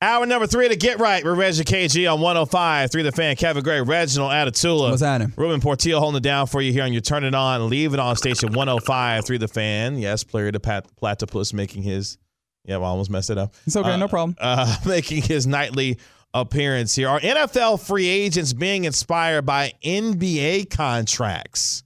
Hour number three to Get Right. We're Reggie KG on 105. Three the fan, Kevin Gray, Reginald Atatula. What's happening? Ruben Portillo holding it down for you here on your Turn It On. Leave it on station 105. Three the fan. Yes, player to Pat Platypus making his. Yeah, I almost messed it up. It's okay, Uh, no problem. Uh, making his nightly appearance here. Are NFL free agents being inspired by NBA contracts?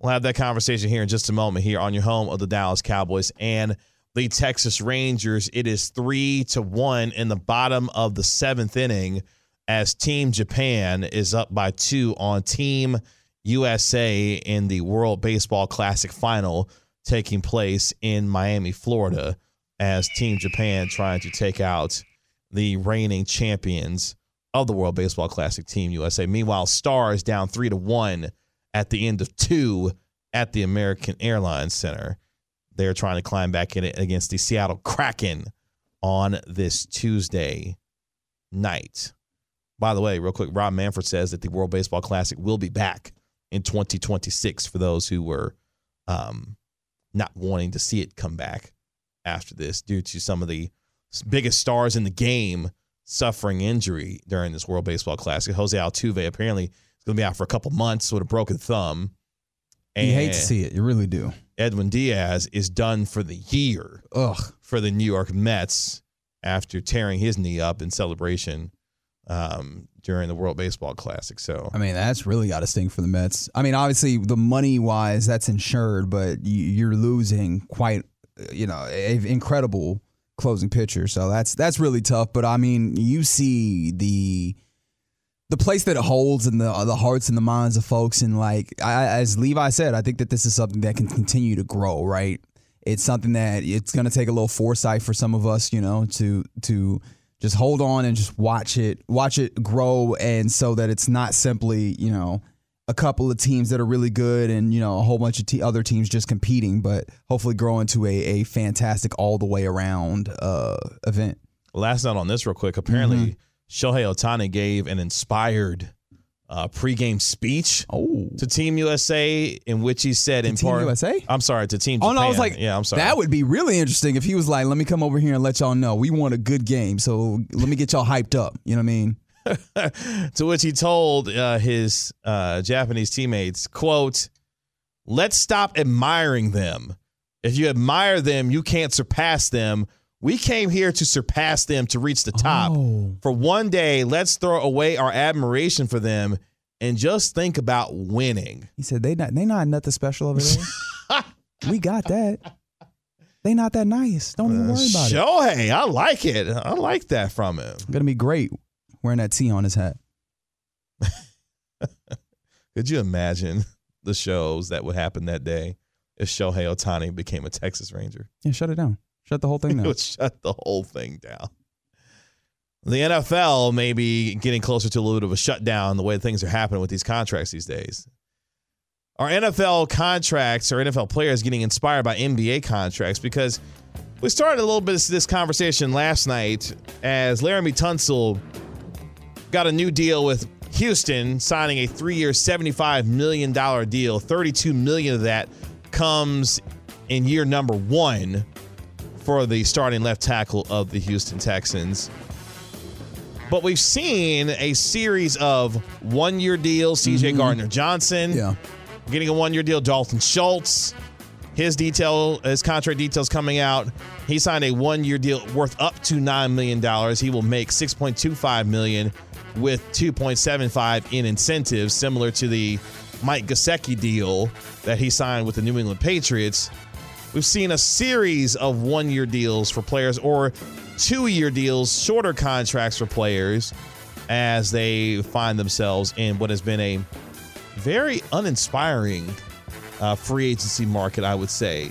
We'll have that conversation here in just a moment here on your home of the Dallas Cowboys and the Texas Rangers. It is three to one in the bottom of the seventh inning as Team Japan is up by two on Team USA in the World Baseball Classic final taking place in Miami, Florida, as Team Japan trying to take out the reigning champions of the World Baseball Classic, Team USA. Meanwhile, Stars down three to one at the end of two at the American Airlines Center. They're trying to climb back in it against the Seattle Kraken on this Tuesday night. By the way, real quick, Rob Manfred says that the World Baseball Classic will be back in 2026 for those who were um, not wanting to see it come back after this due to some of the biggest stars in the game suffering injury during this World Baseball Classic. Jose Altuve apparently is going to be out for a couple months with a broken thumb. You hate to see it. You really do. Edwin Diaz is done for the year Ugh. for the New York Mets after tearing his knee up in celebration um, during the World Baseball Classic. So I mean, that's really got to sting for the Mets. I mean, obviously, the money wise, that's insured, but you- you're losing quite, uh, you know, an incredible closing pitcher. So that's that's really tough. But I mean, you see the the place that it holds in the the hearts and the minds of folks, and like I, as Levi said, I think that this is something that can continue to grow. Right? It's something that it's going to take a little foresight for some of us, you know, to to just hold on and just watch it watch it grow and so that it's not simply you know a couple of teams that are really good and you know a whole bunch of te- other teams just competing but hopefully grow into a, a fantastic all the way around uh, event last note on this, real quick. Apparently, Mm-hmm. Shohei Ohtani gave an inspired uh, pregame speech oh to Team USA in which he said in Team part. USA? I'm sorry, to Team Oh Japan. no! I was like, yeah, I'm sorry. That would be really interesting if he was like, "Let me come over here and let y'all know we want a good game, so let me get y'all hyped up." You know what I mean? to which he told uh, his uh, Japanese teammates, "quote Let's stop admiring them. If you admire them, you can't surpass them. We came here to surpass them to reach the top. Oh. For one day, let's throw away our admiration for them and just think about winning." He said, "They not they not nothing special over there. we got that. They not that nice. Don't even uh, worry about it. Shohei, I like it. I like that from him. Gonna be great wearing that T on his hat. Could you imagine the shows that would happen that day if Shohei Ohtani became a Texas Ranger? Yeah, shut it down. Shut the whole thing It down. would shut the whole thing down. The NFL may be getting closer to a little bit of a shutdown the way things are happening with these contracts these days. Are NFL contracts or NFL players getting inspired by NBA contracts? Because we started a little bit of this conversation last night as Laremy Tunsil got a new deal with Houston, signing a three-year, $75 million deal. 32 million of that comes in year number one for the starting left tackle of the Houston Texans. But we've seen a series of one-year deals. CJ mm-hmm. Gardner Johnson yeah. getting a one-year deal. Dalton Schultz, his detail, his contract details coming out. He signed a one-year deal worth up to nine million dollars. He will make six point two five million with two point seven five in incentives, similar to the Mike Gesicki deal that he signed with the New England Patriots. We've seen a series of one-year deals for players or two-year deals, shorter contracts for players as they find themselves in what has been a very uninspiring uh, free agency market, I would say,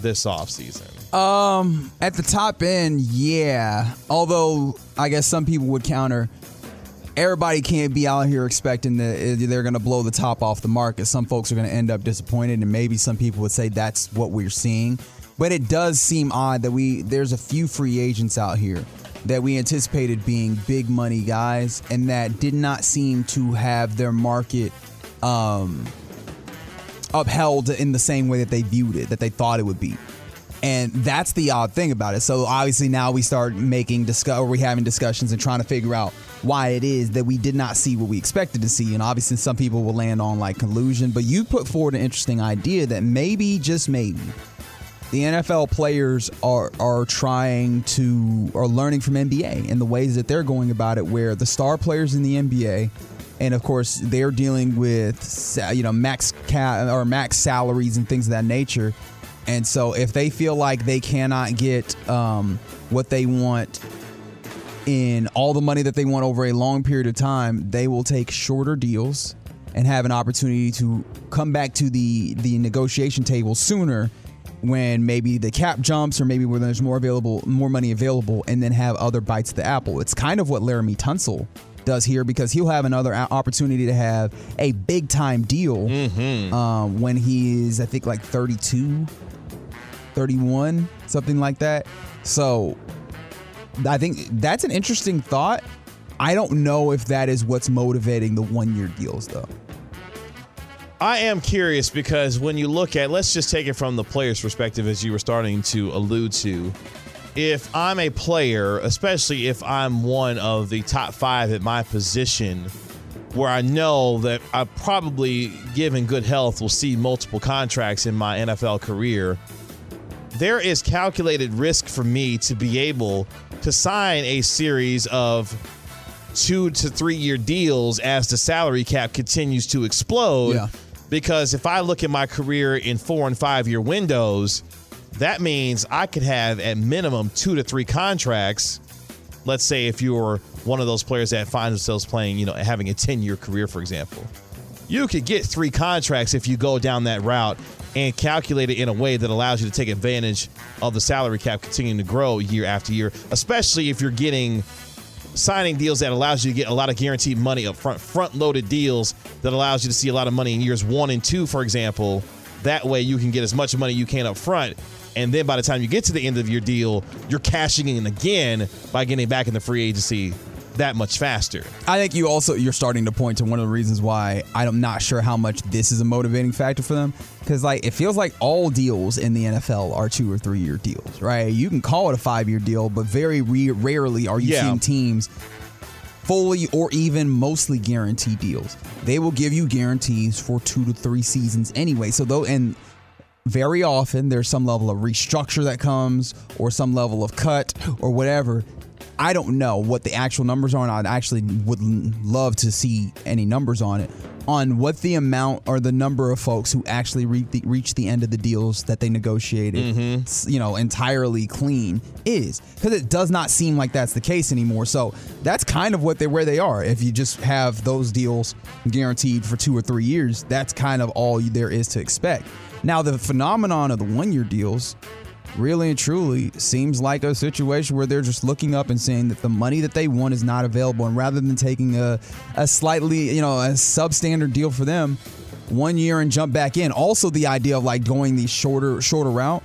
this offseason. Um, at the top end, yeah. Although I guess some people would counter. Everybody can't be out here expecting that uh, they're going to blow the top off the market. Some folks are going to end up disappointed, and maybe some people would say that's what we're seeing. But it does seem odd that we there's a few free agents out here that we anticipated being big money guys, and that did not seem to have their market um, upheld in the same way that they viewed it, that they thought it would be. And that's the odd thing about it. So obviously now we start making discuss we having discussions and trying to figure out why it is that we did not see what we expected to see. And obviously some people will land on like collusion, but you put forward an interesting idea that maybe just maybe the NFL players are are trying to are learning from NBA and the ways that they're going about it where the star players in the NBA and of course they're dealing with you know max cap or max salaries and things of that nature and so if they feel like they cannot get um, what they want in all the money that they want over a long period of time, they will take shorter deals and have an opportunity to come back to the the negotiation table sooner when maybe the cap jumps or maybe when there's more available more money available and then have other bites of the apple. It's kind of what Laremy Tunsil does here because he'll have another opportunity to have a big time deal mm-hmm. um, when he's I think like 32 31, something like that. So I think that's an interesting thought. I don't know if that is what's motivating the one year deals, though. I am curious because when you look at, let's just take it from the player's perspective, as you were starting to allude to. If I'm a player, especially if I'm one of the top five at my position, where I know that I probably, given good health, will see multiple contracts in my NFL career there is calculated risk for me to be able to sign a series of two to three year deals as the salary cap continues to explode. Yeah. Because if I look at my career in four and five year windows, that means I could have at minimum two to three contracts. Let's say if you're one of those players that finds themselves playing, you know, having a 10 year career, for example. You could get three contracts if you go down that route and calculate it in a way that allows you to take advantage of the salary cap continuing to grow year after year, especially if you're getting signing deals that allows you to get a lot of guaranteed money up front, front loaded deals that allows you to see a lot of money in years one and two, for example. That way you can get as much money you can up front. And then by the time you get to the end of your deal, you're cashing in again by getting back in the free agency that much faster. I think you also you're starting to point to one of the reasons why I'm not sure how much this is a motivating factor for them because like it feels like all deals in the NFL are two or three year deals, right? You can call it a five year deal, but very re- rarely are you yeah. seeing teams fully or even mostly guaranteed deals. They will give you guarantees for two to three seasons anyway. So though and very often there's some level of restructure that comes or some level of cut or whatever I don't know what the actual numbers are, and I actually would love to see any numbers on it on what the amount or the number of folks who actually re- the, reach the end of the deals that they negotiated, mm-hmm. you know, entirely clean is because it does not seem like that's the case anymore. So that's kind of what they where they are. If you just have those deals guaranteed for two or three years, that's kind of all there is to expect. Now the phenomenon of the one year deals really and truly seems like a situation where they're just looking up and saying that the money that they want is not available. And rather than taking a, a slightly, you know, a substandard deal for them, one year and jump back in. Also, the idea of like going the shorter, shorter route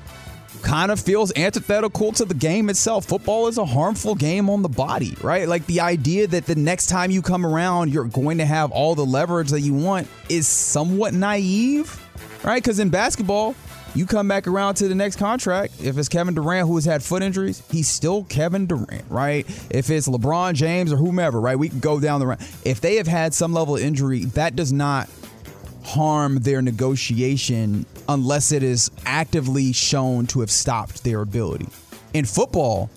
kind of feels antithetical to the game itself. Football is a harmful game on the body, right? Like the idea that the next time you come around, you're going to have all the leverage that you want is somewhat naive, right? Because in basketball, you come back around to the next contract. If it's Kevin Durant who has had foot injuries, he's still Kevin Durant, right? If it's LeBron James or whomever, right? We can go down the round. If they have had some level of injury, that does not harm their negotiation unless it is actively shown to have stopped their ability. In football,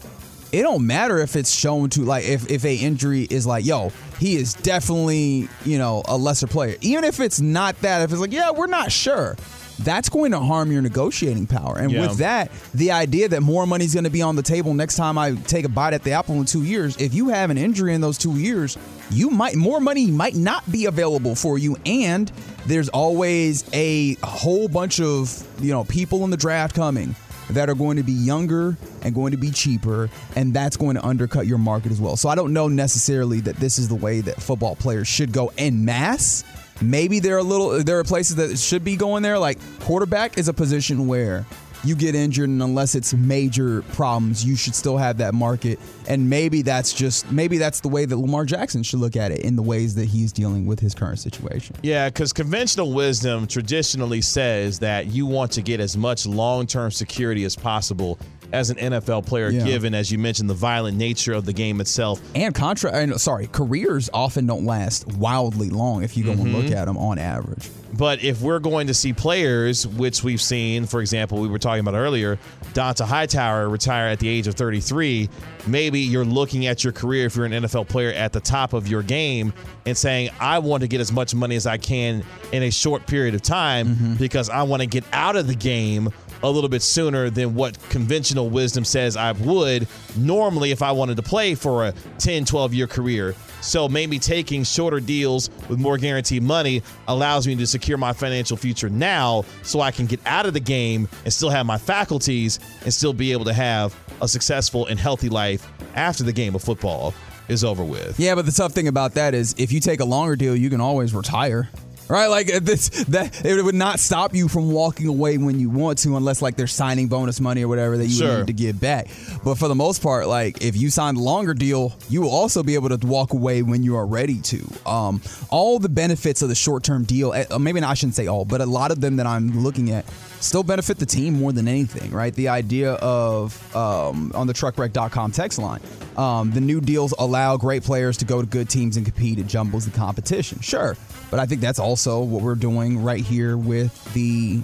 it don't matter if it's shown to like if if a injury is like yo he is definitely you know a lesser player even if it's not that if it's like yeah we're not sure that's going to harm your negotiating power. And yeah. with that, the idea that more money is going to be on the table next time I take a bite at the apple in two years, if you have an injury in those two years, you might more money might not be available for you. And there's always a whole bunch of you know people in the draft coming that are going to be younger and going to be cheaper, and that's going to undercut your market as well. So I don't know necessarily that this is the way that football players should go en masse Maybe there are little there are places that should be going there. Like quarterback is a position where you get injured, and unless it's major problems, you should still have that market. And maybe that's just maybe that's the way that Lamar Jackson should look at it in the ways that he's dealing with his current situation. Yeah, because conventional wisdom traditionally says that you want to get as much long term security as possible as an NFL player, Yeah. given, as you mentioned, the violent nature of the game itself. And contract, sorry, careers often don't last wildly long if you go and look mm-hmm. at them on average. But if we're going to see players, which we've seen, for example, we were talking about earlier, Dont'a Hightower retire at the age of 33, maybe you're looking at your career if you're an NFL player at the top of your game and saying, I want to get as much money as I can in a short period of time mm-hmm. because I want to get out of the game a little bit sooner than what conventional wisdom says I would normally if I wanted to play for a 10, 12 year career. So maybe taking shorter deals with more guaranteed money allows me to secure my financial future now so I can get out of the game and still have my faculties and still be able to have a successful and healthy life after the game of football is over with. Yeah, but the tough thing about that is if you take a longer deal, you can always retire. Right, like uh, this, that it would not stop you from walking away when you want to, unless like they're signing bonus money or whatever that you Sure. need to give back. But for the most part, like if you sign a longer deal, you will also be able to walk away when you are ready to. Um, all the benefits of the short-term deal, eh, maybe not, I shouldn't say all, but a lot of them that I'm looking at still benefit the team more than anything, right? The idea of um, on the truckwreck.com text line, um, the new deals allow great players to go to good teams and compete. It jumbles the competition, sure, but I think that's also what we're doing right here with the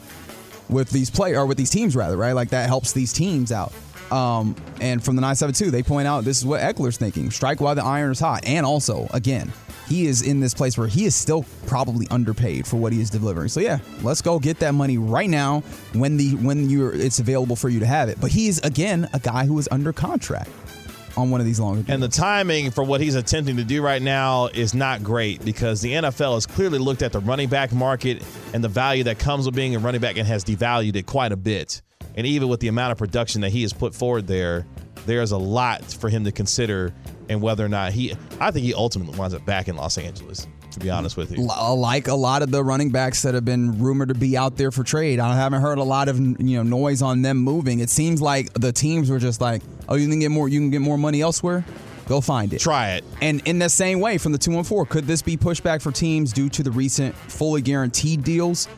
with these play or with these teams rather, right? Like that helps these teams out. Um, and from the 972, they point out this is what Ekeler's thinking: strike while the iron is hot. And also, again, he is in this place where he is still probably underpaid for what he is delivering. So yeah, let's go get that money right now when the when you it's available for you to have it. But he's again a guy who is under contract on one of these longer deals. And the timing for what he's attempting to do right now is not great because the NFL has clearly looked at the running back market and the value that comes with being a running back and has devalued it quite a bit. And even with the amount of production that he has put forward there, there's a lot for him to consider and whether or not he I think he ultimately winds up back in Los Angeles, to be honest with you. Uh, like a lot of the running backs that have been rumored to be out there for trade. I haven't heard a lot of you know noise on them moving. It seems like the teams were just like, "Oh, you can get more. You can get more money elsewhere. Go find it." Try it. And in the same way, from the two and four, could this be pushback for teams due to the recent fully guaranteed deals?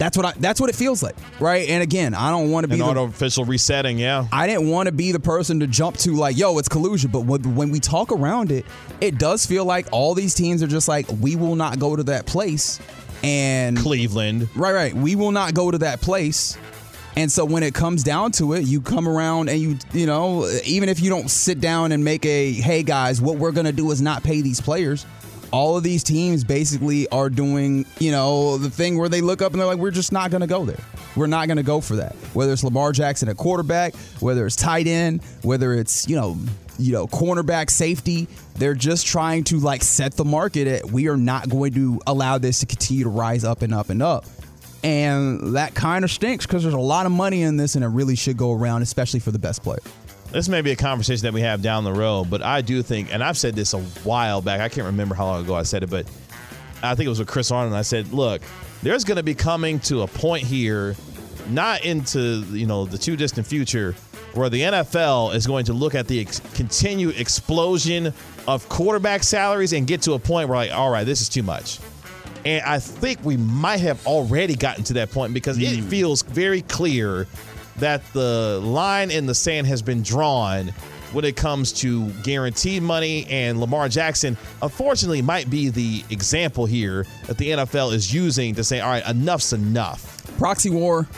That's what I, that's what it feels like, right? And again, I don't want to be An the, artificial resetting, yeah. I didn't want to be the person to jump to like, yo, it's collusion. But when, when we talk around it, it does feel like all these teams are just like, we will not go to that place. And Cleveland. right, right, we will not go to that place. And so when it comes down to it, you come around and you, you know, even if you don't sit down and make a, hey guys, what we're gonna do is not pay these players. All of these teams basically are doing, you know, the thing where they look up and they're like, we're just not going to go there. We're not going to go for that. Whether it's Lamar Jackson at quarterback, whether it's tight end, whether it's, you know, you know, cornerback safety, they're just trying to like set the market at we are not going to allow this to continue to rise up and up and up. And that kind of stinks because there's a lot of money in this and it really should go around, especially for the best player. This may be a conversation that we have down the road, but I do think, and I've said this a while back. I can't remember how long ago I said it, but I think it was with Chris Arnold. I said, look, there's going to be coming to a point here, not into you know the too distant future, where the NFL is going to look at the ex- continued explosion of quarterback salaries and get to a point where like, all right, this is too much. And I think we might have already gotten to that point because it hmm. feels very clear that the line in the sand has been drawn when it comes to guaranteed money. And Lamar Jackson, unfortunately, might be the example here that the NFL is using to say, all right, enough's enough. Proxy war.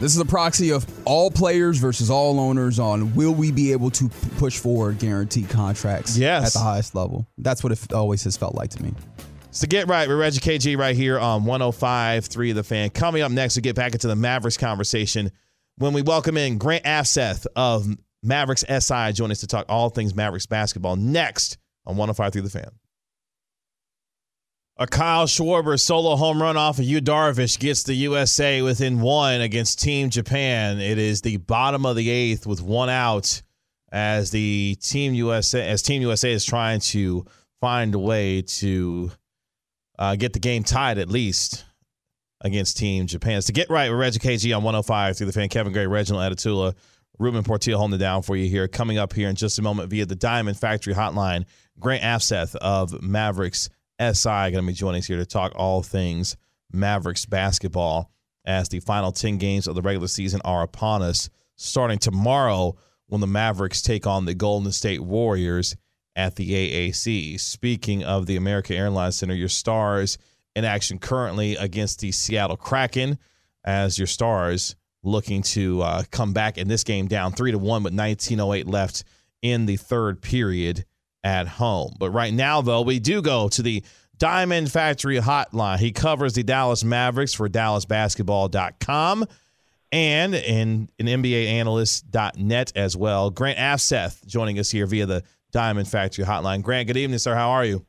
This is a proxy of all players versus all owners on will we be able to push forward guaranteed contracts Yes. at the highest level. That's what it always has felt like to me. So get right with Reggie KG right here on 105.3 The Fan. Coming up next, we get back into the Mavericks conversation when we welcome in Grant Afseth of Mavericks SI join us to talk all things Mavericks basketball next on 105.3 The Fan. A Kyle Schwarber solo home run off of Yu Darvish gets the USA within one against Team Japan. It is the bottom of the eighth with one out as the Team USA as Team USA is trying to find a way to uh, get the game tied at least. Against Team Japan. It's to get right with Reggie KG on 105 through the fan. Kevin Gray, Reginald Atatula, Ruben Portillo holding it down for you here. Coming up here in just a moment via the Diamond Factory Hotline, Grant Afseth of Mavericks SI going to be joining us here to talk all things Mavericks basketball as the final 10 games of the regular season are upon us, starting tomorrow when the Mavericks take on the Golden State Warriors at the AAC. Speaking of the American Airlines Center, your Stars in action currently against the Seattle Kraken as your Stars looking to uh, come back in this game down 3 to 1 with 1908 left in the third period at home. But right now though, we do go to the Diamond Factory hotline. He covers the Dallas Mavericks for dallasbasketball.com and in an NBA analyst.net as well. Grant Afseth joining us here via the Diamond Factory hotline. Grant, good evening, sir. How are you?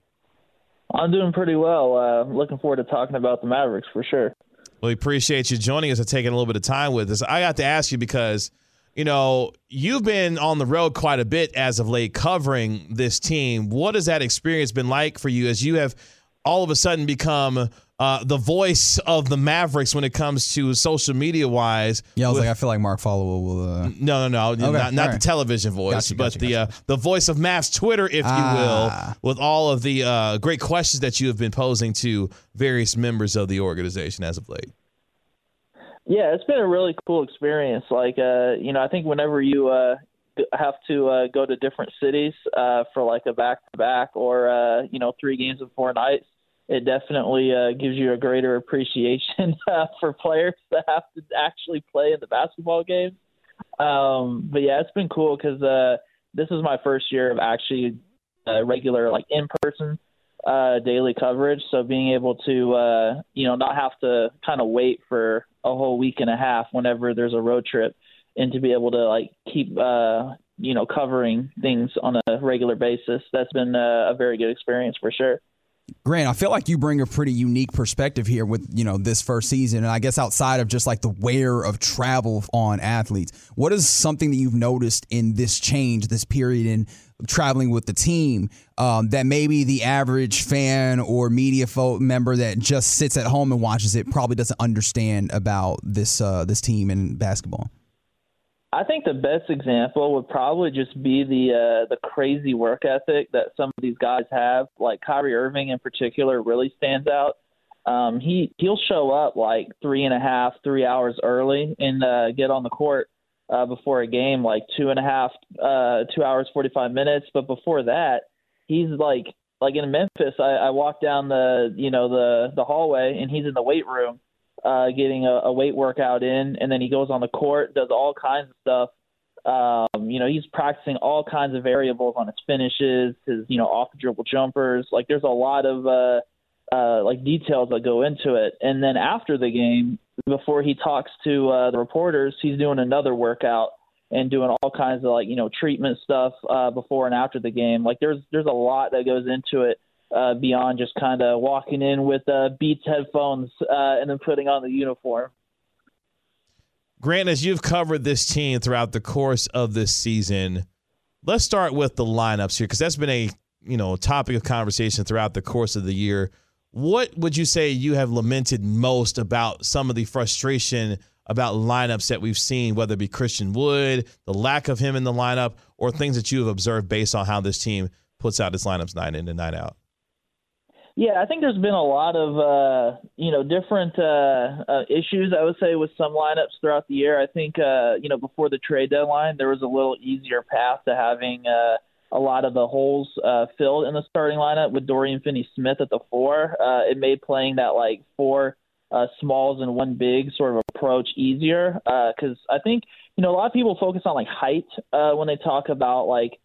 I'm doing pretty well. Uh, looking forward to talking about the Mavericks for sure. We appreciate you joining us and taking a little bit of time with us. I got to ask you because, you know, you've been on the road quite a bit as of late covering this team. What has that experience been like for you as you have all of a sudden become uh, the voice of the Mavericks when it comes to social media wise. Yeah, I was with, like, I feel like Mark Followill will. Uh... No, no, no, okay, not, not the television voice, gotcha, but gotcha, the gotcha. Uh, the voice of Mavs Twitter, if ah. you will, with all of the uh, great questions that you have been posing to various members of the organization as of late. Yeah, it's been a really cool experience. Like, uh, you know, I think whenever you uh, have to uh, go to different cities uh, for like a back to back or uh, you know three games in four nights, it definitely uh, gives you a greater appreciation uh, for players that have to actually play in the basketball game. Um, but yeah, it's been cool because uh, this is my first year of actually uh, regular like in person uh, daily coverage. So being able to uh, you know not have to kind of wait for a whole week and a half whenever there's a road trip, and to be able to like keep uh, you know covering things on a regular basis. That's been uh, a very good experience for sure. Grant, I feel like you bring a pretty unique perspective here with, you know, this first season. And I guess outside of just like the wear of travel on athletes, what is something that you've noticed in this change, this period in traveling with the team um, that maybe the average fan or media member that just sits at home and watches it probably doesn't understand about this uh, this team and basketball? I think the best example would probably just be the uh, the crazy work ethic that some of these guys have. Like Kyrie Irving in particular really stands out. Um, he he'll show up like three and a half, three hours early and uh, get on the court uh, before a game, like two and a half, uh, two hours forty five minutes. But before that, he's like like in Memphis. I, I walk down the you know the the hallway and he's in the weight room uh, getting a, a weight workout in, and then he goes on the court, does all kinds of stuff. Um, you know, he's practicing all kinds of variables on his finishes, his you know off the dribble jumpers. Like there's a lot of uh, uh, like details that go into it. And then after the game, before he talks to uh, the reporters, he's doing another workout and doing all kinds of like you know treatment stuff uh, before and after the game. Like there's there's a lot that goes into it uh, beyond just kind of walking in with uh, Beats headphones uh, and then putting on the uniform. Grant, as you've covered this team throughout the course of this season, let's start with the lineups here because that's been a you know topic of conversation throughout the course of the year. What would you say you have lamented most about some of the frustration about lineups that we've seen, whether it be Christian Wood, the lack of him in the lineup, or things that you have observed based on how this team puts out its lineups night in and night out? Yeah, I think there's been a lot of uh, you know different uh, uh, issues. I would say with some lineups throughout the year. I think uh, you know before the trade deadline, there was a little easier path to having uh, a lot of the holes uh, filled in the starting lineup with Dorian Finney-Smith at the four. Uh, it made playing that like four uh, smalls and one big sort of approach easier because uh, I think you know a lot of people focus on like height uh, when they talk about like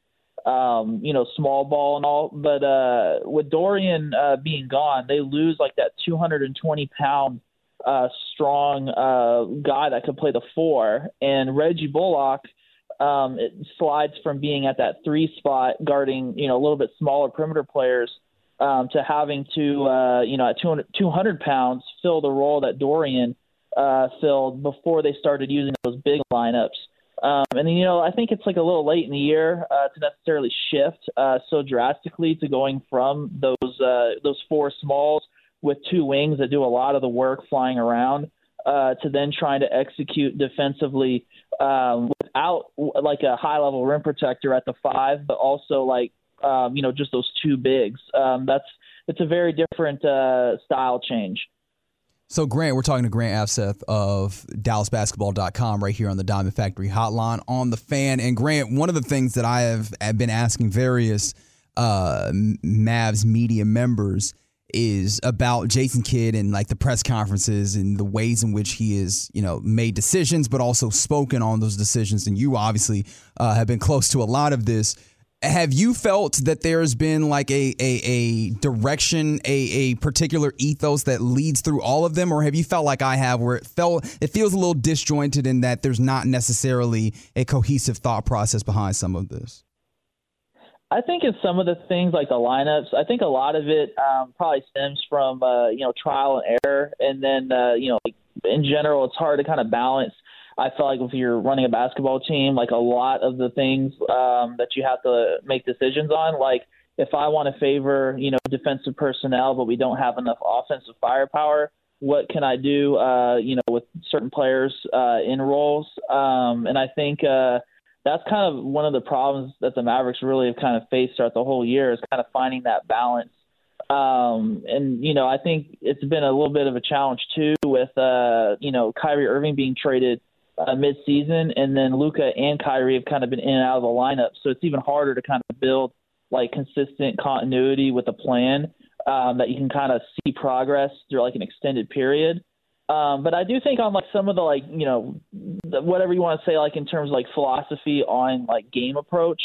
um, you know, small ball and all. But uh, with Dorian uh, being gone, they lose like that 220 pound uh, strong uh, guy that could play the four. And Reggie Bullock um, it slides from being at that three spot guarding, you know, a little bit smaller perimeter players um, to having to, uh, you know, at 200, 200 pounds fill the role that Dorian uh, filled before they started using those big lineups. Um, and then, you know, I think it's like a little late in the year uh, to necessarily shift uh, so drastically to going from those uh, those four smalls with two wings that do a lot of the work flying around uh, to then trying to execute defensively um, without like a high level rim protector at the five, but also like um, you know just those two bigs. Um, that's it's a very different uh, style change. So, Grant, we're talking to Grant Afseth of DallasBasketball.com right here on the Diamond Factory Hotline on the fan. And Grant, one of the things that I have, have been asking various uh, Mavs media members is about Jason Kidd and like the press conferences and the ways in which he has, you know, made decisions, but also spoken on those decisions. And you obviously uh, have been close to a lot of this have you felt that there's been like a, a, a direction, a, a particular ethos that leads through all of them, or have you felt like I have, where it felt it feels a little disjointed in that there's not necessarily a cohesive thought process behind some of this? I think in some of the things like the lineups, I think a lot of it um, probably stems from uh, you know trial and error, and then uh, you know like, in general, it's hard to kind of balance I feel like if you're running a basketball team, like a lot of the things um, that you have to make decisions on, like if I want to favor, you know, defensive personnel, but we don't have enough offensive firepower, what can I do, uh, you know, with certain players uh, in roles? Um, and I think uh, that's kind of one of the problems that the Mavericks really have kind of faced throughout the whole year is kind of finding that balance. Um, and you know, I think it's been a little bit of a challenge too with uh, you know Kyrie Irving being traded uh, mid-season, and then Luka and Kyrie have kind of been in and out of the lineup, so it's even harder to kind of build like consistent continuity with a plan um, that you can kind of see progress through like an extended period. Um, but I do think on like some of the like you know whatever you want to say like in terms of like philosophy on like game approach,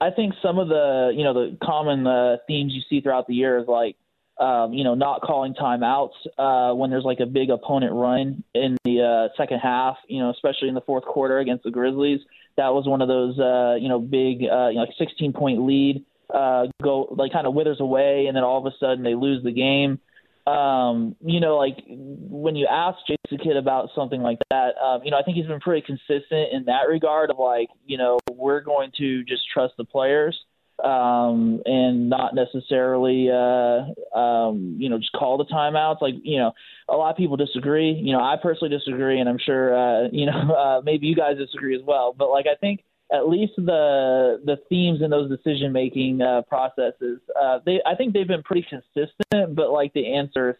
I think some of the you know the common uh, themes you see throughout the year is like um, you know, not calling timeouts uh, when there's like a big opponent run in the uh, second half, you know, especially in the fourth quarter against the Grizzlies. That was one of those, uh, you know, big, uh, you know, like 16 point lead uh, go like kind of withers away, and then all of a sudden they lose the game. Um, you know, like when you ask Jason Kidd about something like that, um, you know, I think he's been pretty consistent in that regard of like, you know, we're going to just trust the players um, and not necessarily, uh, um, you know, just call the timeouts. Like, you know, a lot of people disagree. You know, I personally disagree, and I'm sure, uh, you know, uh, maybe you guys disagree as well. But like, I think at least the the themes in those decision making uh, processes, uh, they I think they've been pretty consistent. But like the answers,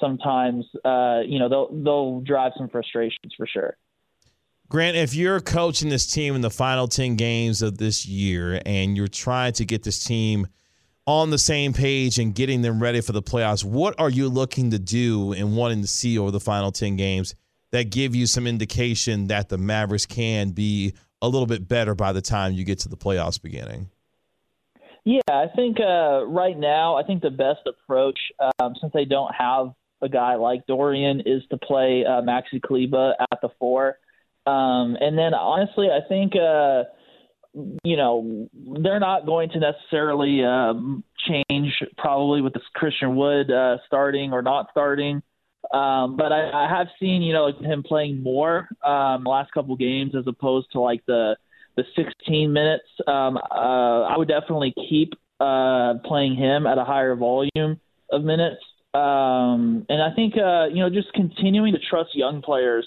sometimes, uh, you know, they'll they'll drive some frustrations for sure. Grant, if you're coaching this team in the final 10 games of this year and you're trying to get this team on the same page and getting them ready for the playoffs, what are you looking to do and wanting to see over the final 10 games that give you some indication that the Mavericks can be a little bit better by the time you get to the playoffs beginning? Yeah, I think uh, right now, I think the best approach, um, since they don't have a guy like Dorian, is to play uh, Maxi Kleber at the four. Um, and then honestly, I think uh, you know they're not going to necessarily um, change probably with this Christian Wood uh, starting or not starting. Um, but I, I have seen you know him playing more um, the last couple games as opposed to like the the 16 minutes. Um, uh, I would definitely keep uh, playing him at a higher volume of minutes. Um, and I think uh, you know just continuing to trust young players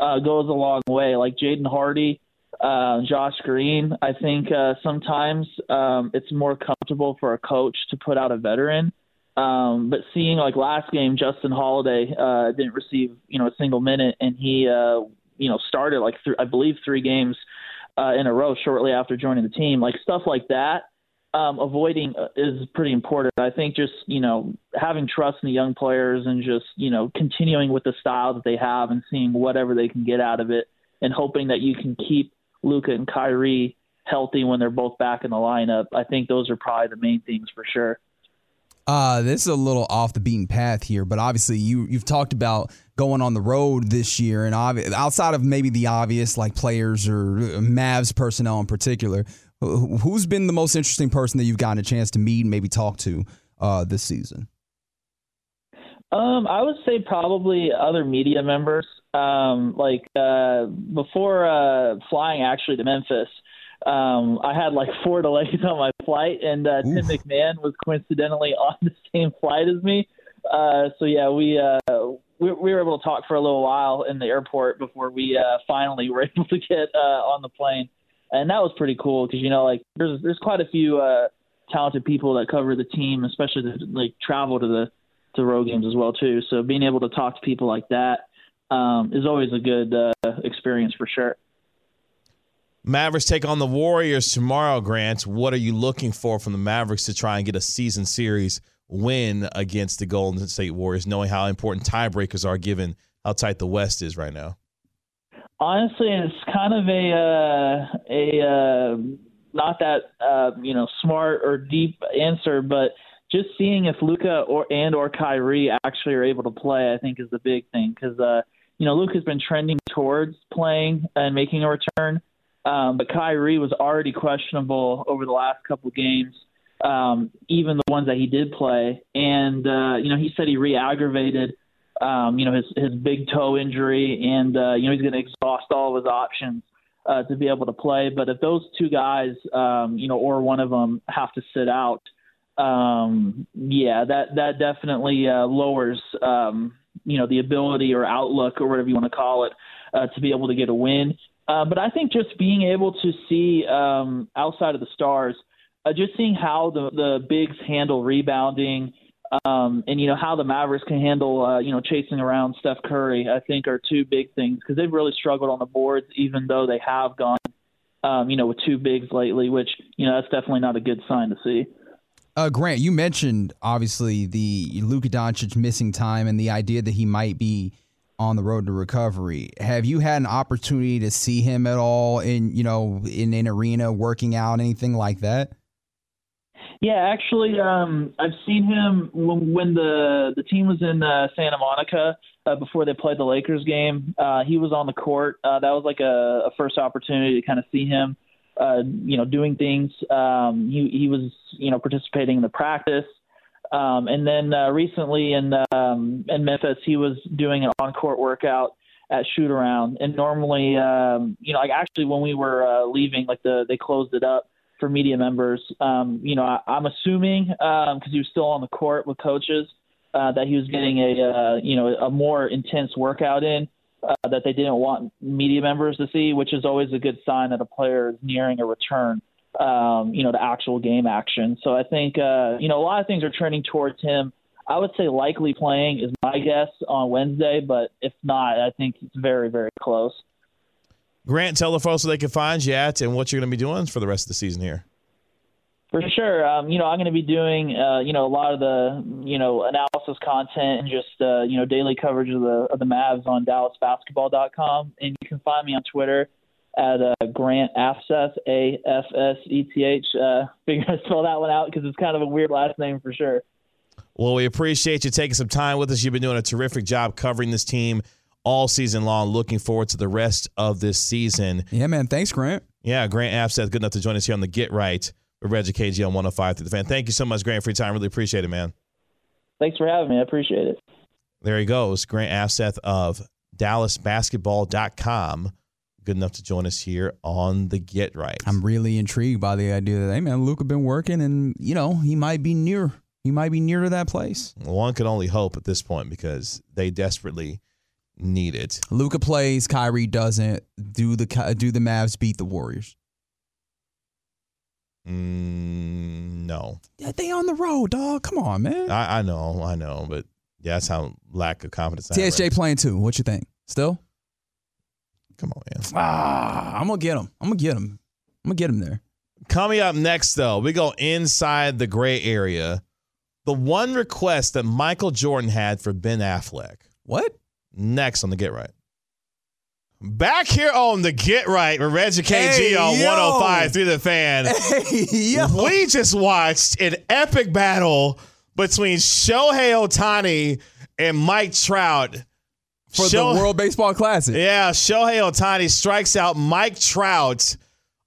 uh, goes a long way. Like Jaden Hardy, uh, Josh Green, I think uh, sometimes um, it's more comfortable for a coach to put out a veteran. Um, but seeing like last game, Justin Holiday uh, didn't receive you know a single minute, and he uh, you know started like th- I believe three games uh, in a row shortly after joining the team. Like stuff like that um, avoiding uh, is pretty important. I think just you know having trust in the young players and just you know continuing with the style that they have and seeing whatever they can get out of it, and hoping that you can keep Luka and Kyrie healthy when they're both back in the lineup. I think those are probably the main things for sure. Uh, this is a little off the beaten path here, but obviously you you've talked about going on the road this year, and obvi- outside of maybe the obvious like players or Mavs personnel in particular, Who's been the most interesting person that you've gotten a chance to meet and maybe talk to uh, this season? Um, I would say probably other media members. Um, like uh, before uh, flying actually to Memphis, um, I had like four delays on my flight, and uh, Tim McMahon was coincidentally on the same flight as me. Uh, so yeah, we, uh, we we were able to talk for a little while in the airport before we uh, finally were able to get uh, on the plane, and that was pretty cool because you know like there's there's quite a few uh, talented people that cover the team, especially that like travel to the to road games as well too. So being able to talk to people like that um, is always a good uh, experience for sure. Mavericks take on the Warriors tomorrow, Grant. What are you looking for from the Mavericks to try and get a season series win against the Golden State Warriors, knowing how important tiebreakers are given how tight the West is right now? Honestly, it's kind of a uh, a uh, not that uh, you know smart or deep answer, but just seeing if Luka or and or Kyrie actually are able to play, I think is the big thing because uh, you know Luka's been trending towards playing and making a return, um, but Kyrie was already questionable over the last couple games um, even the ones that he did play. And uh, you know, he said he re-aggravated, um, you know, his his big toe injury, and uh, you know he's going to exhaust all of his options uh, to be able to play. But if those two guys, um, you know, or one of them have to sit out, um, yeah, that that definitely uh, lowers, um, you know, the ability or outlook or whatever you want to call it uh, to be able to get a win. Uh, but I think just being able to see um, outside of the stars uh, just seeing how the the bigs handle rebounding, um, and you know how the Mavericks can handle uh, you know chasing around Steph Curry, I think are two big things because they've really struggled on the boards, even though they have gone, um, you know, with two bigs lately, which you know that's definitely not a good sign to see. Uh, Grant, you mentioned obviously the Luka Doncic missing time and the idea that he might be on the road to recovery. Have you had an opportunity to see him at all in you know in an arena working out, anything like that? Yeah, actually, um, I've seen him when, when the the team was in uh, Santa Monica uh, before they played the Lakers game. Uh, he was on the court. Uh, that was like a, a first opportunity to kind of see him, uh, you know, doing things. Um, he he was you know participating in the practice. Um, and then uh, recently in um, in Memphis, he was doing an on-court workout at shoot around. And normally, um, you know, like actually when we were uh, leaving, like the they closed it up for media members. Um, you know, I, I'm assuming because um, he was still on the court with coaches uh, that he was getting a uh, you know a more intense workout in uh, that they didn't want media members to see, which is always a good sign that a player is nearing a return. Um, you know, to actual game action. So I think uh, you know a lot of things are trending towards him. I would say likely playing is my guess on Wednesday, but if not, I think it's very, very close. Grant, tell the folks where they can find you at and what you're going to be doing for the rest of the season here. For sure. Um, you know, I'm going to be doing, uh, you know, a lot of the, you know, analysis content and just, uh, you know, daily coverage of the of the Mavs on DallasBasketball.com, and you can find me on Twitter at uh, Grant Afseth, A F S E T H. Uh, figure I spell that one out because it's kind of a weird last name for sure. Well, we appreciate you taking some time with us. You've been doing a terrific job covering this team all season long. Looking forward to the rest of this season. Yeah, man. Thanks, Grant. Yeah, Grant Afseth, good enough to join us here on the Get Right with Reggie KG on 105 through the fan. Thank you so much, Grant, for your time. Really appreciate it, man. Thanks for having me. I appreciate it. There he goes, Grant Afseth of DallasBasketball.com. Good enough to join us here on the Get Right. I'm really intrigued by the idea that hey man, Luka been working, and you know he might be near. He might be near to that place. One can only hope at this point because they desperately need it. Luka plays, Kyrie doesn't. Do the do the Mavs beat the Warriors? Mm, no. Yeah, they on the road, dog. Come on, man. I, I know, I know, but yeah, that's how lack of confidence. Right. playing too. What you think? Still? Come on, man. Ah, I'm gonna get him. I'm gonna get him. I'm gonna get him there. Coming up next, though, we go inside the gray area. The one request that Michael Jordan had for Ben Affleck. What? Next on the Get Right. Back here on the Get Right with Reggie KG hey, on yo. 105 through the fan. Hey, we just watched an epic battle between Shohei Ohtani and Mike Trout. For Show- the World Baseball Classic. Yeah, Shohei Ohtani strikes out Mike Trout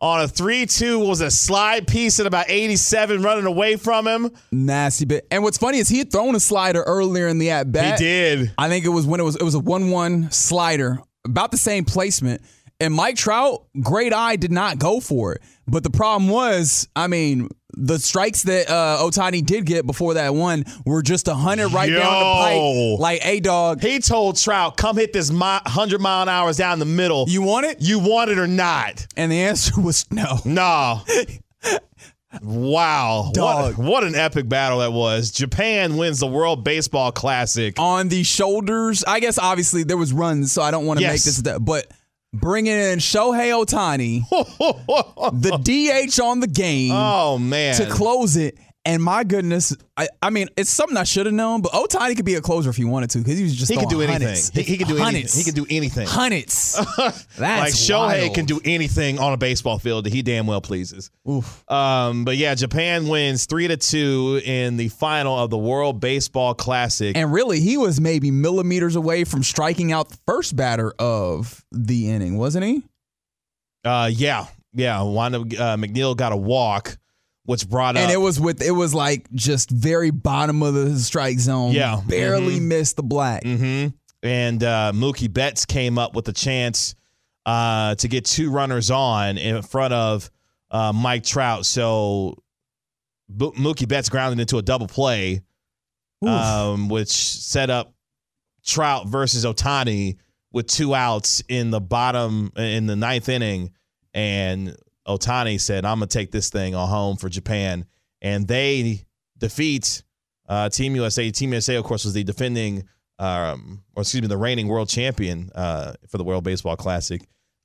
on a 3 2 was a slide piece at about 87 running away from him. Nasty bit. And what's funny is he had thrown a slider earlier in the at bat. He did. I think it was when it was it was a 1 1 slider about the same placement. And Mike Trout, great eye, did not go for it. But the problem was, I mean, the strikes that uh, Ohtani did get before that one were just a hundred right down the pipe. Like, hey, dog, He told Trout, "Come hit this 100 mile an hours down the middle. you want it? you want it or not?" And the answer was no. No. wow. Dog. What, what an epic battle that was. Japan wins the World Baseball Classic. On the shoulders, I guess obviously there was runs, so I don't want to Yes. make this, but bringing in Shohei Ohtani, the DH on the game. Oh man. to close it. And my goodness, I, I mean, it's something I should have known, but Ohtani could be a closer if he wanted to because he was just he could do anything. He, he can do anything. Hundreds. He can do anything. hundreds. That's like Shohei wild. can do anything on a baseball field that he damn well pleases. Oof. Um, but yeah, Japan wins three to two in the final of the World Baseball Classic. And really, he was maybe millimeters away from striking out the first batter of the inning, wasn't he? uh, yeah, yeah. Wanda uh, McNeil got a walk, which brought up. And it was with it was like just very bottom of the strike zone. Yeah. barely missed the black. hmm And uh, Mookie Betts came up with a chance uh, to get two runners on in front of uh, Mike Trout. So Bo- Mookie Betts grounded into a double play, um, which set up Trout versus Ohtani with two outs in the bottom in the ninth inning. And Ohtani said, I'm going to take this thing on home for Japan. And they defeat uh, Team USA. Team USA, of course, was the defending, um, or excuse me, the reigning world champion uh, for the World Baseball Classic.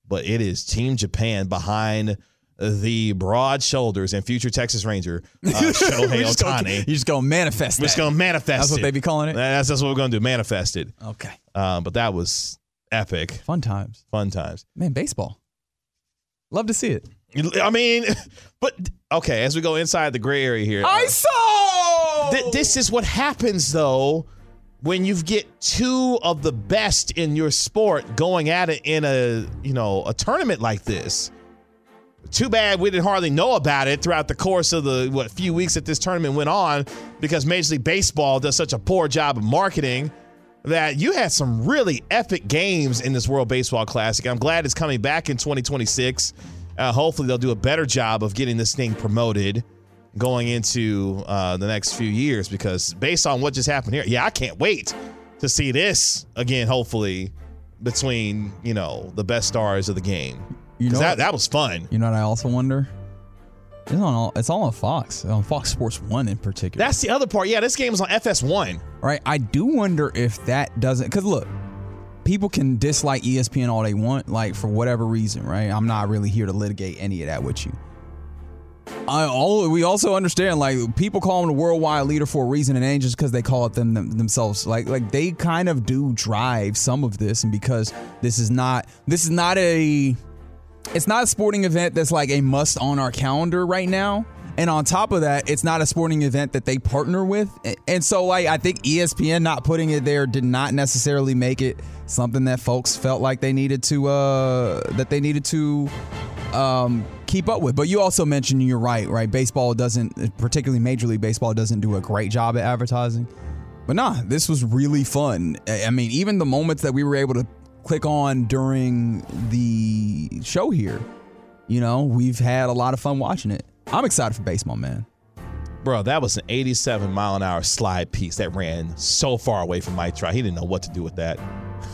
But it is Team Japan behind the broad shoulders and future Texas Ranger, uh, Shohei just gonna- Ohtani. You're just gonna manifest. We're just that. going to manifest it. That's what it. they be calling it. That's, that's what we're going to do, manifest it. Okay, Um, but that was epic. fun times, Fun times. man. Baseball. Love to see it. I mean, but okay, as we go inside the gray area here, I uh, saw. th- this is what happens though when you get two of the best in your sport going at it in a you know a tournament like this. Too bad we didn't hardly know about it throughout the course of the what few weeks that this tournament went on because Major League Baseball does such a poor job of marketing that you had some really epic games in this World Baseball Classic. I'm glad it's coming back in 2026. Uh, hopefully, they'll do a better job of getting this thing promoted going into uh, the next few years because based on what just happened here, yeah, I can't wait to see this again. Hopefully, between you know the best stars of the game, You 'Cause know, that that was fun. you know what I also wonder. It's on all. It's all on Fox. On Fox Sports One in particular. That's the other part. Yeah, this game was on FS1. right. I do wonder if that doesn't. Because look, people can dislike ESPN all they want, like for whatever reason, right? I'm not really here to litigate any of that with you. I all we also understand like people call them the worldwide leader for a reason, and just because they call it them, them themselves. Like like they kind of do drive some of this, and because this is not this is not a it's not a sporting event that's like a must on our calendar right now. And on top of that, it's not a sporting event that they partner with. And so like I think ESPN not putting it there did not necessarily make it something that folks felt like they needed to uh that they needed to um keep up with. But you also mentioned you're right, right? Baseball doesn't particularly Major League Baseball doesn't do a great job at advertising. But nah, this was really fun. I mean, even the moments that we were able to click on during the show here, you know, we've had a lot of fun watching it. I'm excited for baseball, man. Bro, that was an 87 mile an hour slide piece that ran so far away from Mike Trout. He didn't know what to do with that.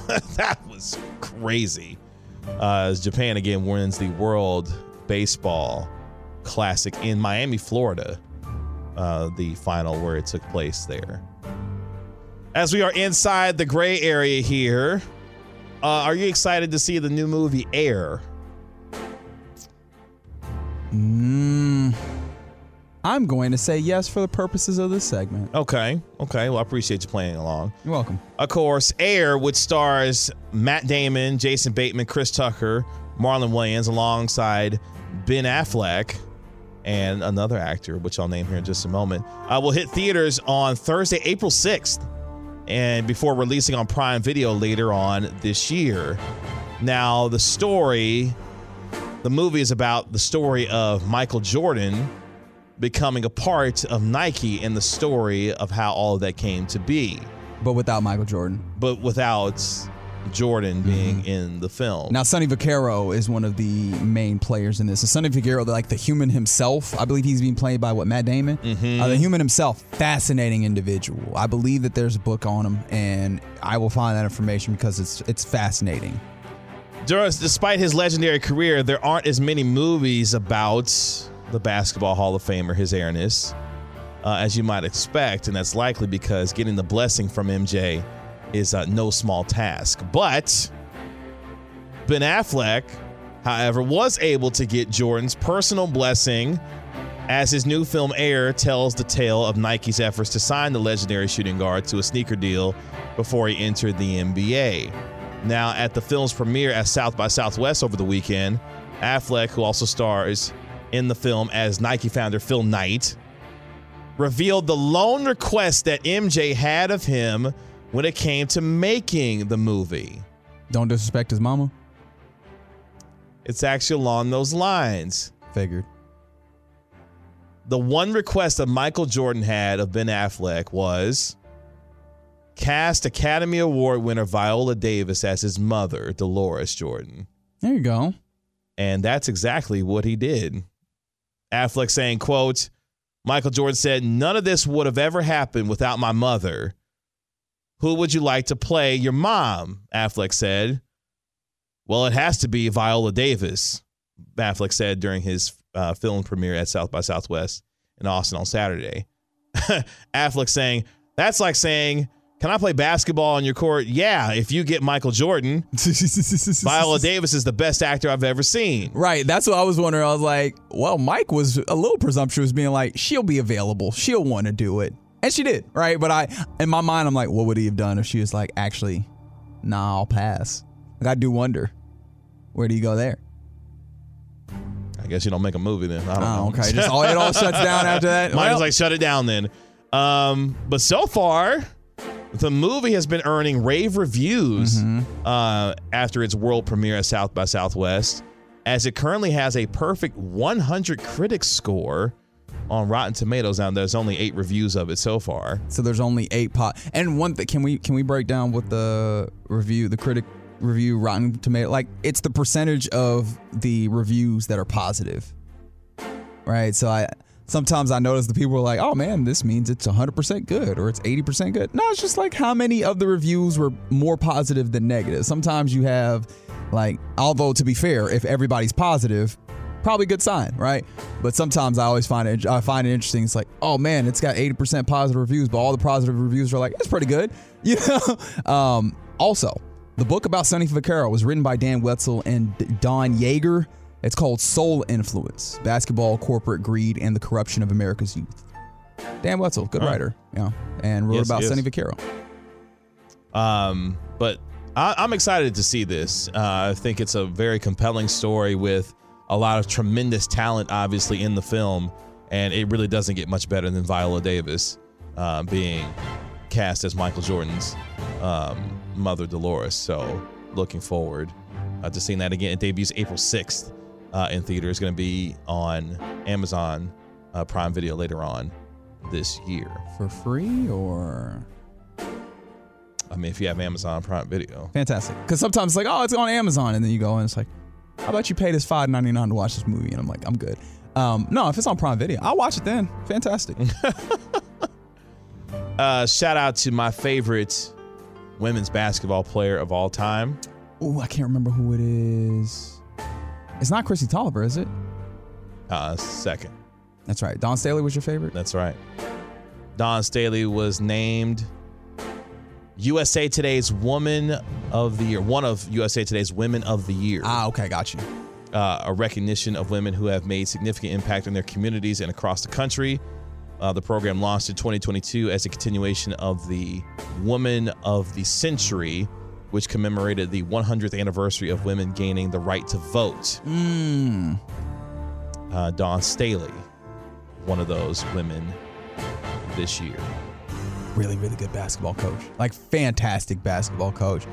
that was crazy. Uh, as Japan again wins the World Baseball Classic in Miami, Florida, uh, the final where it took place there. As we are inside the gray area here, uh, are you excited to see the new movie Air? Mm, I'm going to say yes for the purposes of this segment. Okay, okay. Well, I appreciate you playing along. You're welcome. Of course, Air, which stars Matt Damon, Jason Bateman, Chris Tucker, Marlon Wayans, alongside Ben Affleck and another actor, which I'll name here in just a moment, uh, will hit theaters on Thursday, April 6th, and before releasing on Prime Video later on this year. Now, the story, the movie is about the story of Michael Jordan becoming a part of Nike and the story of how all of that came to be But without Michael Jordan. but without Jordan being in the film. Now, Sonny Vaccaro is one of the main players in this. So Sonny Vaccaro, like the human himself, I believe he's being played by what Matt Damon. Uh, the human himself, fascinating individual. I believe that there's a book on him, and I will find that information because it's it's fascinating. Despite his legendary career, there aren't as many movies about the Basketball Hall of Famer, His Airness, uh, as you might expect, and that's likely because getting the blessing from MJ is uh, no small task. But Ben Affleck, however, was able to get Jordan's personal blessing as his new film Air tells the tale of Nike's efforts to sign the legendary shooting guard to a sneaker deal before he entered the NBA. Now, at the film's premiere at South by Southwest over the weekend, Affleck, who also stars in the film as Nike founder Phil Knight, revealed the lone request that MJ had of him when it came to making the movie. Don't disrespect his mama. It's actually along those lines. Figured. The one request that Michael Jordan had of Ben Affleck was cast Academy Award winner Viola Davis as his mother, Dolores Jordan. There you go. And that's exactly what he did. Affleck saying, quote, Michael Jordan said, none of this would have ever happened without my mother. Who would you like to play your mom? Affleck said. Well, it has to be Viola Davis, Affleck said during his uh, film premiere at South by Southwest in Austin on Saturday. Affleck saying, That's like saying, Can I play basketball on your court? Yeah, if you get Michael Jordan. Viola Davis is the best actor I've ever seen. Right. That's what I was wondering. I was like, well, Mike was a little presumptuous, being like, she'll be available. She'll want to do it. And she did. Right. But I, in my mind, I'm like, what would he have done if she was like, actually, nah, I'll pass? Like, I do wonder, where do you go there? I guess you don't make a movie then. I don't Oh, know. okay. Just all, it all shuts down after that. Michael's Well, like, shut it down then. Um, but so far, the movie has been earning rave reviews Mm-hmm. uh, after its world premiere at South by Southwest, as it currently has a perfect 100 critic score on Rotten Tomatoes. Now, there's only eight reviews of it so far. so there's only eight pot. And one thing, can we can we break down what the review, the critic review, Rotten Tomato, like it's the percentage of the reviews that are positive, right? So I sometimes I notice the people are like, oh man, this means it's 100% good or it's 80% good. No, it's just like how many of the reviews were more positive than negative. Sometimes you have like, although to be fair, if everybody's positive, probably good sign, right? But sometimes I always find it I find it interesting. It's like, oh man, it's got 80% positive reviews, but all the positive reviews are like, it's pretty good. You know? Um, also, the book about Sonny Vaccaro was written by Dan Wetzel and Don Yaeger. It's called Sole Influence: Basketball, Corporate Greed, and the Corruption of America's Youth. Dan Wetzel, good writer, yeah, and wrote Yes, about yes. Sonny Vaccaro. Um, but I, I'm excited to see this. Uh, I think it's a very compelling story with a lot of tremendous talent, obviously, in the film. And it really doesn't get much better than Viola Davis uh, being cast as Michael Jordan's um, mother, Dolores. So looking forward uh, to seeing that again. It debuts April 6th uh, in theater. It's going to be on Amazon uh, Prime Video later on this year. For free or I mean, if you have Amazon Prime Video. fantastic? Because sometimes it's like, oh, it's on Amazon, and then you go and it's like, how about you pay this five ninety nine to watch this movie? And I'm like, I'm good. Um, no, if it's on Prime Video, I'll watch it then. Fantastic. Uh, shout out to my favorite women's basketball player of all time. Oh, I can't remember who it is. It's not Kristi Toliver, is it? Uh, second. That's right. Dawn Staley was your favorite. That's right. Dawn Staley was named USA Today's Woman of the Year, one of USA Today's Women of the Year. Ah, okay, got you. uh, a recognition of women who have made significant impact in their communities and across the country. Uh, the program launched in 2022 as a continuation of the Woman of the Century, which commemorated the 100th anniversary of women gaining the right to vote. Mm. Uh, Dawn Staley, one of those women this year. Really, really good basketball coach. Like fantastic basketball coach.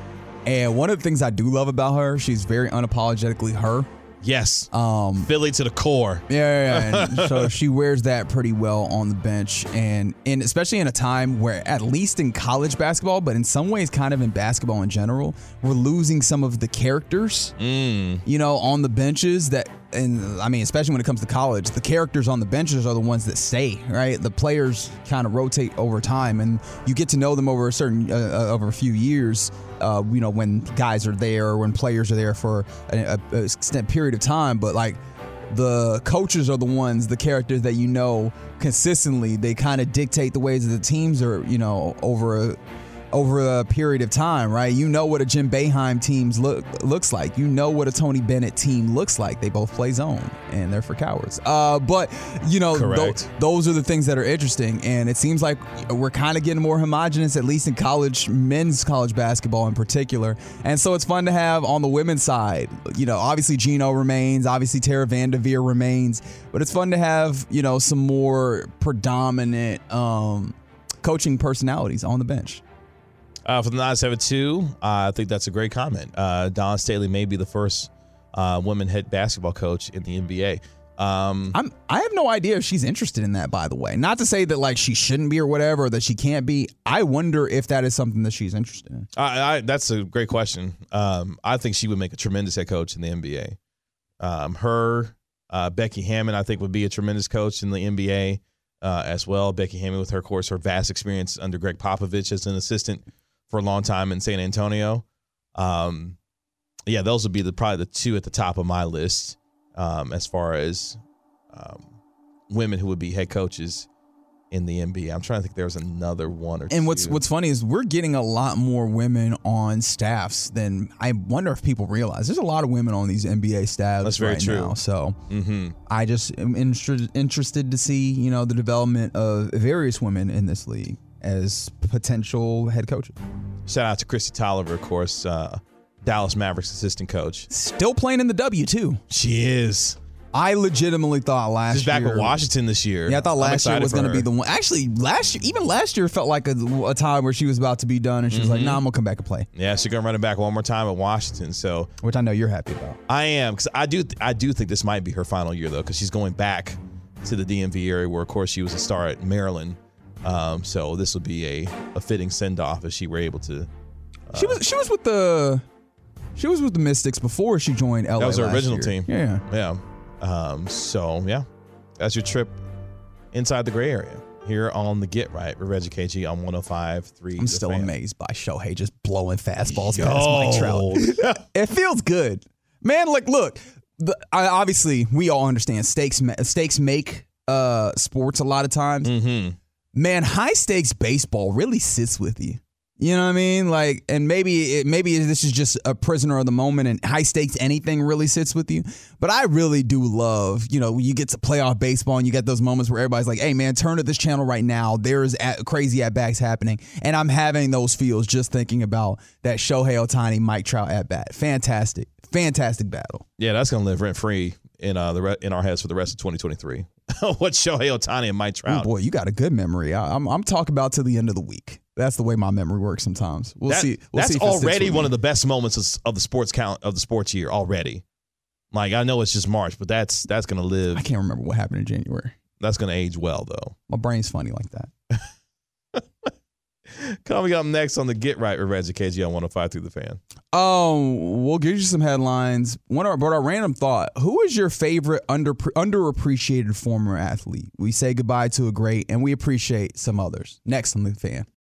And one of the things I do love about her, she's very unapologetically her. Yes. Um, Philly to the core. Yeah, yeah, yeah. So she wears that pretty well on the bench, and and especially in a time where, at least in college basketball, but in some ways, kind of in basketball in general, we're losing some of the characters. Mm. You know, on the benches that, and I mean, especially when it comes to college, the characters on the benches are the ones that stay. Right, the players kind of rotate over time, and you get to know them over a certain uh, uh, over a few years. Uh, you know, when guys are there, or when players are there for a, a, a extended period of time, but like the coaches are the ones, the characters that you know consistently. They kind of dictate the ways that the teams are, you know, over a over a period of time, right? You know what a Jim Boeheim teams look looks like. You know what a Tony Bennett team looks like. They both play zone, and they're for cowards. Uh, but you know, Correct. those are the things that are interesting, and it seems like we're kind of getting more homogenous, at least in college, men's college basketball in particular. And so it's fun to have on the women's side. You know, obviously Gino remains, obviously Tara VanDerveer remains, but it's fun to have you know some more predominant um, coaching personalities on the bench. Uh, for the 972, uh, I think that's a great comment. Uh, Dawn Staley may be the first uh, women head basketball coach in the NBA. Um, I'm I have no idea if she's interested in that by the way. Not to say that like she shouldn't be or whatever or that she can't be. I wonder if that is something that she's interested in. I, I, that's a great question. Um, I think she would make a tremendous head coach in the NBA. Um, her, uh, Becky Hammon, I think would be a tremendous coach in the NBA uh, as well. Becky Hammon, with her, course, her vast experience under Gregg Popovich as an assistant for a long time in San Antonio. Um, yeah, those would be the probably the two at the top of my list um, as far as um, women who would be head coaches in the NBA. I'm trying to think. there's another one or two. And what's what's funny is we're getting a lot more women on staffs than I wonder if people realize. There's a lot of women on these NBA staffs That's very right true. now. So Mm-hmm. I just am inter- interested to see you know the development of various women in this league as potential head coaches. Shout out to Kristi Toliver, of course, uh, Dallas Mavericks assistant coach. Still playing in the W too. She is. I legitimately thought last year. She's back year. with Washington this year. Yeah, I thought last year was going to be the one. Actually, last year, even last year, felt like a, a time where she was about to be done, and she was like, Mm-hmm. "Nah, I'm gonna come back and play," Yeah, she's gonna run it back one more time at Washington. So which I know you're happy about. I am because I do I do think this might be her final year though because she's going back to the DMV area where of course she was a star at Maryland. Um, so this would be a, a fitting send off if she were able to. she was she was with the she was with the Mystics before she joined LA. That was her original year. team. Yeah, Yeah. Um, so yeah, that's your trip inside the gray area here on the Get Right with Reggie KG on 105.3. I'm still Fan. amazed by Shohei just blowing fastballs past Mike Trout. It feels good, man. Like, look, the, I, obviously we all understand stakes stakes make uh sports a lot of times. Mhm. Man, high stakes baseball really sits with you. You know what I mean? Like, and maybe it, maybe this is just a prisoner of the moment, and high stakes anything really sits with you. But I really do love, you know, when you get to playoff baseball and you get those moments where everybody's like, "Hey, man, turn to this channel right now. There's at, crazy at bats happening," and I'm having those feels just thinking about that Shohei Ohtani, Mike Trout at bat. Fantastic, fantastic battle. Yeah, that's gonna live rent free in uh the re- in our heads for the rest of 2023. what Shohei Ohtani and Mike Oh Trout? boy, you got a good memory. I, I'm I'm talking about to the end of the week. That's the way my memory works sometimes. We'll That- see. We'll that's see if it sticks already one me. of the best moments of, of the sports count of the sports year already. Like I know it's just March, but that's that's gonna live. I can't remember what happened in January. That's gonna age well though. My brain's funny like that. Coming up next on the Get Right with Reggie KG on 105 through the fan. Um, we'll give you some headlines. One of our, but our random thought: Who is your favorite under underappreciated former athlete? We say goodbye to a great, and we appreciate some others. Next on the fan.